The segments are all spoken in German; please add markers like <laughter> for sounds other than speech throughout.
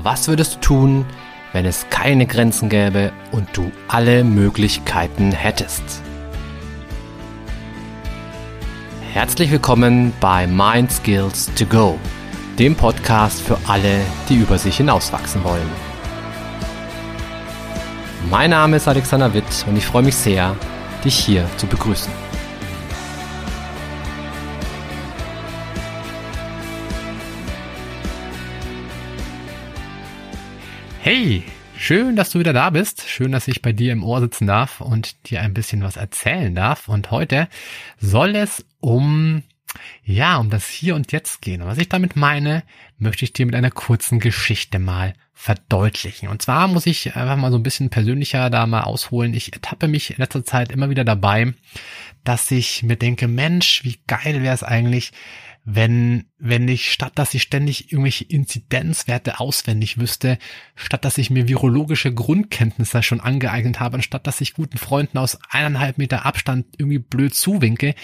Was würdest du tun, wenn es keine Grenzen gäbe und du alle Möglichkeiten hättest? Herzlich willkommen bei Mind Skills to Go, dem Podcast für alle, die über sich hinauswachsen wollen. Mein Name ist Alexander Witt und ich freue mich sehr, dich hier zu begrüßen. Hey, schön, dass du wieder da bist. Schön, dass ich bei dir im Ohr sitzen darf und dir ein bisschen was erzählen darf. Und heute soll es um, ja, um das Hier und Jetzt gehen. Und was ich damit meine, möchte ich dir mit einer kurzen Geschichte mal verdeutlichen. Und zwar muss ich einfach mal so ein bisschen persönlicher da mal ausholen. Ich ertappe mich in letzter Zeit immer wieder dabei, dass ich mir denke, Mensch, wie geil wäre es eigentlich, wenn, wenn ich statt dass ich ständig irgendwelche Inzidenzwerte auswendig wüsste, statt dass ich mir virologische Grundkenntnisse schon angeeignet habe, anstatt dass ich guten Freunden aus eineinhalb Meter Abstand irgendwie blöd zuwinke,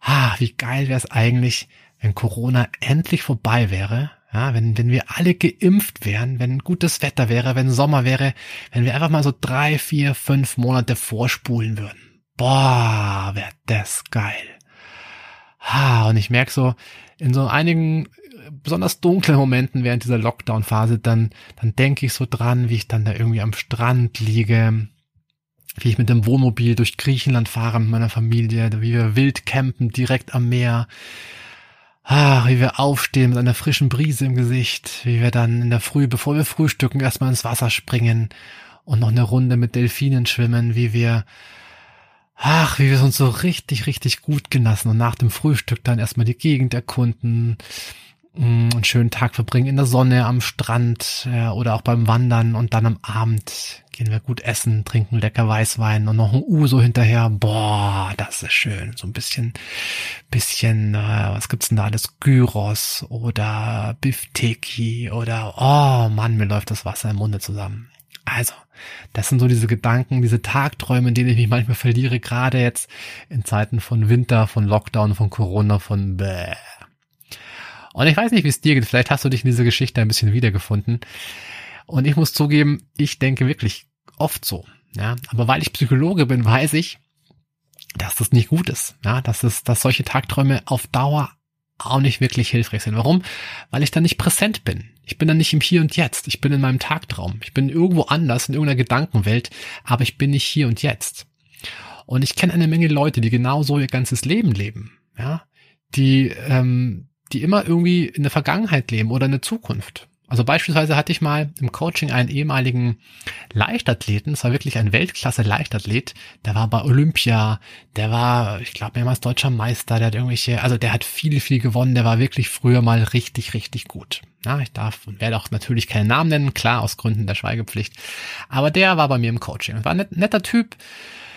ah, wie geil wäre es eigentlich, wenn Corona endlich vorbei wäre, ja, wenn, wenn wir alle geimpft wären, wenn gutes Wetter wäre, wenn Sommer wäre, wenn wir einfach mal so drei, vier, fünf Monate vorspulen würden. Boah, wäre das geil. Ha, und ich merke so, in so einigen besonders dunklen Momenten während dieser Lockdown-Phase, dann, dann denke ich so dran, wie ich dann da irgendwie am Strand liege, wie ich mit dem Wohnmobil durch Griechenland fahre mit meiner Familie, wie wir wild campen direkt am Meer, ah, wie wir aufstehen mit einer frischen Brise im Gesicht, wie wir dann in der Früh, bevor wir frühstücken, erstmal ins Wasser springen und noch eine Runde mit Delfinen schwimmen, wie wir ach, wie wir uns so richtig, richtig gut genossen und nach dem Frühstück dann erstmal die Gegend erkunden, einen schönen Tag verbringen in der Sonne am Strand ja, oder auch beim Wandern und dann am Abend gehen wir gut essen, trinken lecker Weißwein und noch ein Uso hinterher. Boah, das ist schön. So ein bisschen, bisschen, äh, was gibt's denn da alles? Gyros oder Bifteki oder, oh Mann, mir läuft das Wasser im Munde zusammen. Also, das sind so diese Gedanken, diese Tagträume, in denen ich mich manchmal verliere, gerade jetzt in Zeiten von Winter, von Lockdown, von Corona, von bäh. Und ich weiß nicht, wie es dir geht. Vielleicht hast du dich in dieser Geschichte ein bisschen wiedergefunden. Und ich muss zugeben, ich denke wirklich oft so. Ja, aber weil ich Psychologe bin, weiß ich, dass das nicht gut ist. Ja, dass es, dass solche Tagträume auf Dauer auch nicht wirklich hilfreich sind. Warum? Weil ich dann nicht präsent bin. Ich bin dann nicht im Hier und Jetzt. Ich bin in meinem Tagtraum. Ich bin irgendwo anders in irgendeiner Gedankenwelt, aber ich bin nicht hier und jetzt. Und ich kenne eine Menge Leute, die genau so ihr ganzes Leben leben. Ja, die ähm, die immer irgendwie in der Vergangenheit leben oder in der Zukunft. Also beispielsweise hatte ich mal im Coaching einen ehemaligen Leichtathleten, es war wirklich ein Weltklasse-Leichtathlet, der war bei Olympia, der war, ich glaube, mehrmals deutscher Meister, der hat irgendwelche, also der hat viel, viel gewonnen, der war wirklich früher mal richtig, richtig gut. Ja, ich darf und werde auch natürlich keinen Namen nennen, klar, aus Gründen der Schweigepflicht. Aber der war bei mir im Coaching. War ein netter Typ,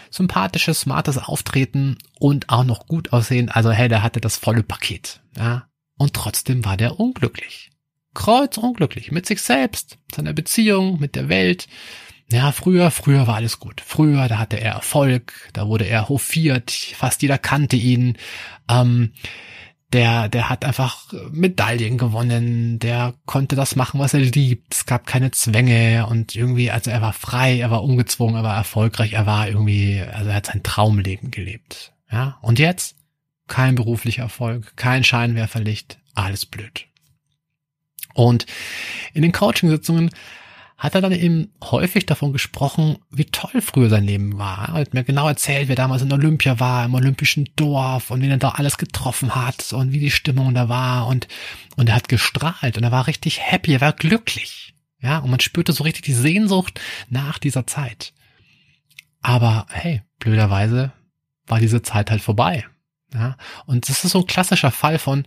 sympathisches, smartes Auftreten und auch noch gut aussehen. Also hey, der hatte das volle Paket. Ja. Und trotzdem war der unglücklich kreuzunglücklich mit sich selbst, seiner Beziehung, mit der Welt. Ja, früher, früher war alles gut. Früher, da hatte er Erfolg, da wurde er hofiert, fast jeder kannte ihn. Ähm, der, der hat einfach Medaillen gewonnen, der konnte das machen, was er liebt. Es gab keine Zwänge und irgendwie, also er war frei, er war ungezwungen, er war erfolgreich, er war irgendwie, also er hat sein Traumleben gelebt. Ja, und jetzt? Kein beruflicher Erfolg, kein Scheinwerferlicht, alles blöd. Und in den Coaching-Sitzungen hat er dann eben häufig davon gesprochen, wie toll früher sein Leben war. Er hat mir genau erzählt, wer damals in Olympia war, im olympischen Dorf und wen er da alles getroffen hat und wie die Stimmung da war und, und er hat gestrahlt und er war richtig happy, er war glücklich. Ja, und man spürte so richtig die Sehnsucht nach dieser Zeit. Aber hey, blöderweise war diese Zeit halt vorbei. Ja, und das ist so ein klassischer Fall von,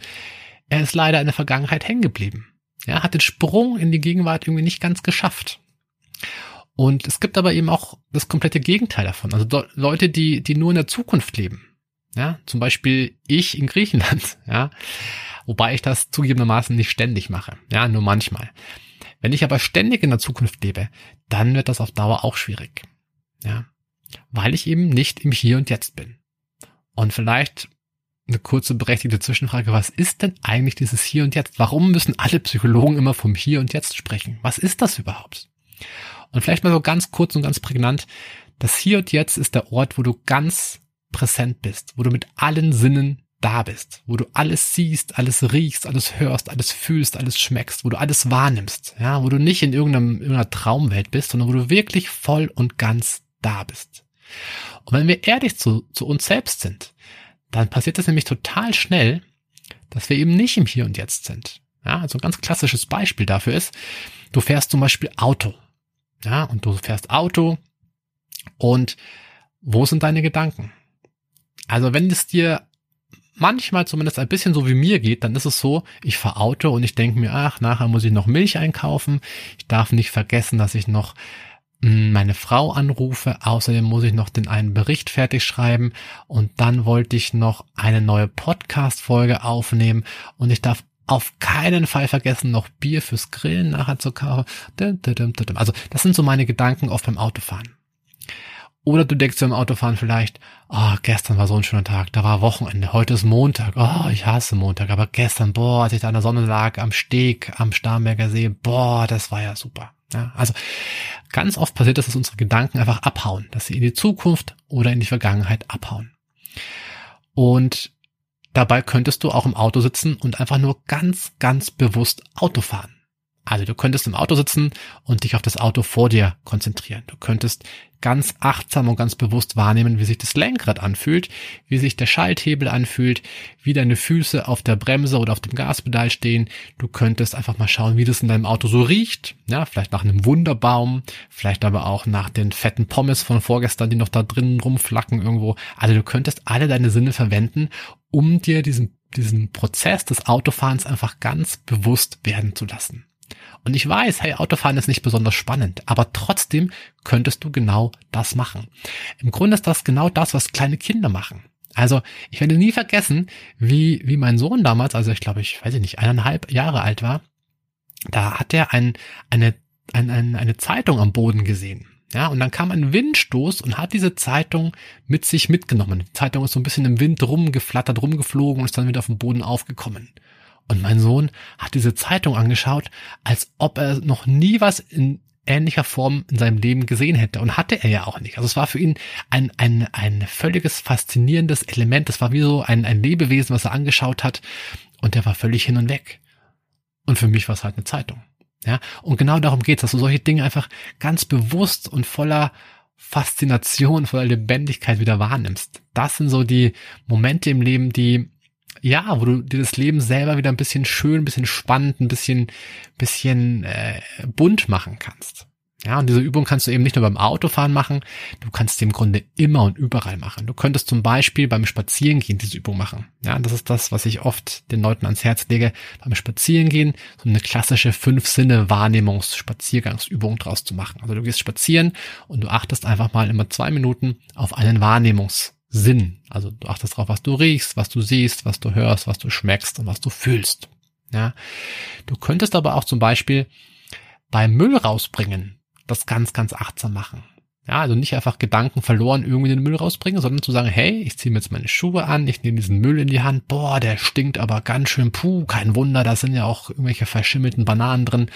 er ist leider in der Vergangenheit hängen geblieben. Ja, hat den Sprung in die Gegenwart irgendwie nicht ganz geschafft. Und es gibt aber eben auch das komplette Gegenteil davon. Also Leute, die, die nur in der Zukunft leben. Ja, zum Beispiel ich in Griechenland. <laughs> Ja, wobei ich das zugegebenermaßen nicht ständig mache. Ja, nur manchmal. Wenn ich aber ständig in der Zukunft lebe, dann wird das auf Dauer auch schwierig. Ja, weil ich eben nicht im Hier und Jetzt bin. Und vielleicht eine kurze berechtigte Zwischenfrage. Was ist denn eigentlich dieses Hier und Jetzt? Warum müssen alle Psychologen immer vom Hier und Jetzt sprechen? Was ist das überhaupt? Und vielleicht mal so ganz kurz und ganz prägnant. Das Hier und Jetzt ist der Ort, wo du ganz präsent bist, wo du mit allen Sinnen da bist, wo du alles siehst, alles riechst, alles hörst, alles fühlst, alles schmeckst, wo du alles wahrnimmst, ja, wo du nicht in irgendeinem, irgendeiner Traumwelt bist, sondern wo du wirklich voll und ganz da bist. Und wenn wir ehrlich zu, zu uns selbst sind, dann passiert das nämlich total schnell, dass wir eben nicht im Hier und Jetzt sind. Ja, also ein ganz klassisches Beispiel dafür ist, du fährst zum Beispiel Auto. Ja, und du fährst Auto und wo sind deine Gedanken? Also wenn es dir manchmal zumindest ein bisschen so wie mir geht, dann ist es so, ich fahre Auto und ich denke mir, ach, nachher muss ich noch Milch einkaufen. Ich darf nicht vergessen, dass ich noch meine Frau anrufe. Außerdem muss ich noch den einen Bericht fertig schreiben und dann wollte ich noch eine neue Podcast-Folge aufnehmen und ich darf auf keinen Fall vergessen, noch Bier fürs Grillen nachher zu kaufen. Also das sind so meine Gedanken oft beim Autofahren. Oder du denkst dir im Autofahren vielleicht, oh, gestern war so ein schöner Tag, da war Wochenende, heute ist Montag, oh, ich hasse Montag, aber gestern, boah, als ich da in der Sonne lag, am Steg, am Starnberger See, boah, das war ja super. Ja, also ganz oft passiert es, dass unsere Gedanken einfach abhauen, dass sie in die Zukunft oder in die Vergangenheit abhauen. Und dabei könntest du auch im Auto sitzen und einfach nur ganz, ganz bewusst Auto fahren. Also du könntest im Auto sitzen und dich auf das Auto vor dir konzentrieren. Du könntest ganz achtsam und ganz bewusst wahrnehmen, wie sich das Lenkrad anfühlt, wie sich der Schalthebel anfühlt, wie deine Füße auf der Bremse oder auf dem Gaspedal stehen. Du könntest einfach mal schauen, wie das in deinem Auto so riecht. Ja, vielleicht nach einem Wunderbaum, vielleicht aber auch nach den fetten Pommes von vorgestern, die noch da drinnen rumflacken irgendwo. Also du könntest alle deine Sinne verwenden, um dir diesen, diesen Prozess des Autofahrens einfach ganz bewusst werden zu lassen. Und ich weiß, hey, Autofahren ist nicht besonders spannend, aber trotzdem könntest du genau das machen. Im Grunde ist das genau das, was kleine Kinder machen. Also ich werde nie vergessen, wie, wie mein Sohn damals, also ich glaube, ich weiß nicht, eineinhalb Jahre alt war, da hat er ein, eine, ein, ein, eine Zeitung am Boden gesehen. Ja, und dann kam ein Windstoß und hat diese Zeitung mit sich mitgenommen. Die Zeitung ist so ein bisschen im Wind rumgeflattert, rumgeflogen und ist dann wieder auf dem Boden aufgekommen. Und mein Sohn hat diese Zeitung angeschaut, als ob er noch nie was in ähnlicher Form in seinem Leben gesehen hätte. Und hatte er ja auch nicht. Also es war für ihn ein, ein, ein völliges faszinierendes Element. Es war wie so ein, ein Lebewesen, was er angeschaut hat. Und er war völlig hin und weg. Und für mich war es halt eine Zeitung. Ja, und genau darum geht's, dass du solche Dinge einfach ganz bewusst und voller Faszination, voller Lebendigkeit wieder wahrnimmst. Das sind so die Momente im Leben, die ja, wo du dir das Leben selber wieder ein bisschen schön, ein bisschen spannend, ein bisschen, bisschen äh, bunt machen kannst. Ja, und diese Übung kannst du eben nicht nur beim Autofahren machen, du kannst sie im Grunde immer und überall machen. Du könntest zum Beispiel beim Spazierengehen diese Übung machen. Ja, das ist das, was ich oft den Leuten ans Herz lege, beim Spazierengehen so eine klassische Fünf-Sinne-Wahrnehmungs-Spaziergangsübung draus zu machen. Also du gehst spazieren und du achtest einfach mal immer zwei Minuten auf einen Wahrnehmungs Sinn. Also du achtest darauf, was du riechst, was du siehst, was du hörst, was du schmeckst und was du fühlst. Ja. Du könntest aber auch zum Beispiel beim Müll rausbringen das ganz, ganz achtsam machen. Ja, also nicht einfach Gedanken verloren irgendwie den Müll rausbringen, sondern zu sagen, hey, ich ziehe mir jetzt meine Schuhe an, ich nehme diesen Müll in die Hand, boah, der stinkt aber ganz schön, puh, kein Wunder, da sind ja auch irgendwelche verschimmelten Bananen drin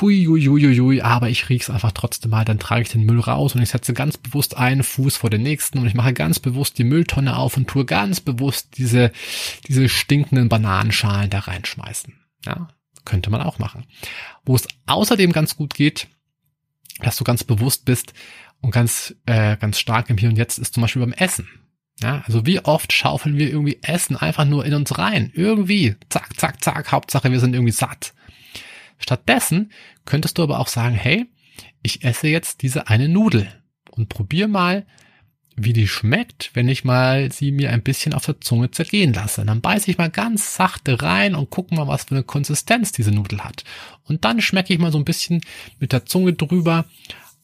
hui, hui, hui, hui, aber ich riech's einfach trotzdem mal, dann trage ich den Müll raus und ich setze ganz bewusst einen Fuß vor den nächsten und ich mache ganz bewusst die Mülltonne auf und tue ganz bewusst diese, diese stinkenden Bananenschalen da reinschmeißen. Ja, könnte man auch machen. Wo es außerdem ganz gut geht, dass du ganz bewusst bist und ganz, äh, ganz stark im Hier und Jetzt ist zum Beispiel beim Essen. Ja, also wie oft schaufeln wir irgendwie Essen einfach nur in uns rein? Irgendwie, zack, zack, zack, Hauptsache wir sind irgendwie satt. Stattdessen könntest du aber auch sagen, hey, ich esse jetzt diese eine Nudel und probier mal, wie die schmeckt, wenn ich mal sie mir ein bisschen auf der Zunge zergehen lasse. Dann beiße ich mal ganz sachte rein und gucke mal, was für eine Konsistenz diese Nudel hat. Und dann schmecke ich mal so ein bisschen mit der Zunge drüber.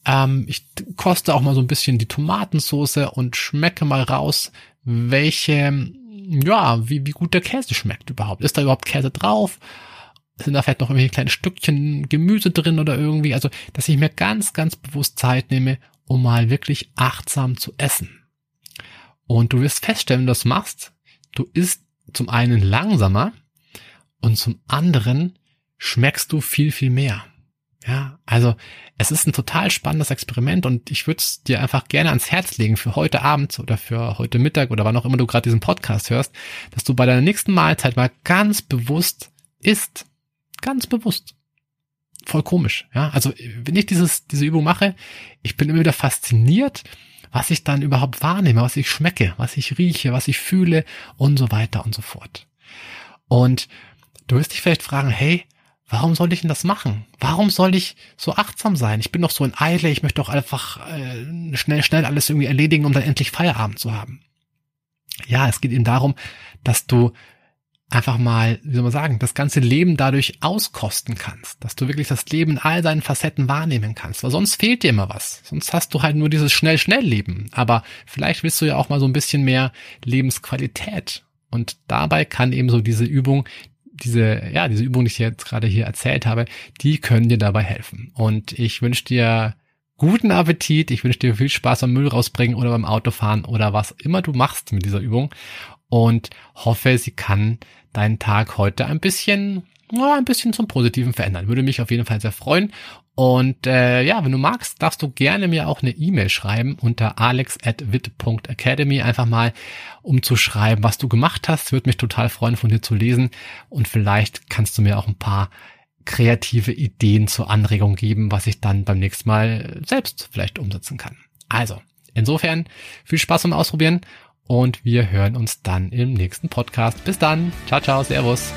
Ähm, ich koste auch mal so ein bisschen die Tomatensoße und schmecke mal raus, welche, ja, wie, wie gut der Käse schmeckt überhaupt. Ist da überhaupt Käse drauf? Sind da vielleicht noch irgendwelche kleinen Stückchen Gemüse drin oder irgendwie, also dass ich mir ganz, ganz bewusst Zeit nehme, um mal wirklich achtsam zu essen. Und du wirst feststellen, wenn du das machst, du isst zum einen langsamer und zum anderen schmeckst du viel, viel mehr. Ja, also es ist ein total spannendes Experiment und ich würde es dir einfach gerne ans Herz legen für heute Abend oder für heute Mittag oder wann auch immer du gerade diesen Podcast hörst, dass du bei deiner nächsten Mahlzeit mal ganz bewusst isst. Ganz bewusst. Voll komisch, ja. Also wenn ich dieses, diese Übung mache, ich bin immer wieder fasziniert, was ich dann überhaupt wahrnehme, was ich schmecke, was ich rieche, was ich fühle und so weiter und so fort. Und du wirst dich vielleicht fragen, hey, Warum soll ich denn das machen? Warum soll ich so achtsam sein? Ich bin doch so in Eile, ich möchte doch einfach äh, schnell, schnell alles irgendwie erledigen, um dann endlich Feierabend zu haben. Ja, es geht eben darum, dass du einfach mal, wie soll man sagen, das ganze Leben dadurch auskosten kannst, dass du wirklich das Leben in all seinen Facetten wahrnehmen kannst, weil sonst fehlt dir immer was. Sonst hast du halt nur dieses schnell, schnell Leben. Aber vielleicht willst du ja auch mal so ein bisschen mehr Lebensqualität. Und dabei kann eben so diese Übung diese, ja, diese Übung, die ich jetzt gerade hier erzählt habe, die können dir dabei helfen. Und ich wünsche dir guten Appetit. Ich wünsche dir viel Spaß beim Müll rausbringen oder beim Autofahren oder was immer du machst mit dieser Übung. Und hoffe, sie kann deinen Tag heute ein bisschen, ja, ein bisschen zum Positiven verändern. Würde mich auf jeden Fall sehr freuen. Und äh, ja, wenn du magst, darfst du gerne mir auch eine E-Mail schreiben unter alex.wit.academy, einfach mal um zu schreiben, was du gemacht hast. Würde mich total freuen, von dir zu lesen. Und vielleicht kannst du mir auch ein paar kreative Ideen zur Anregung geben, was ich dann beim nächsten Mal selbst vielleicht umsetzen kann. Also, insofern viel Spaß beim Ausprobieren und wir hören uns dann im nächsten Podcast. Bis dann. Ciao, ciao, Servus.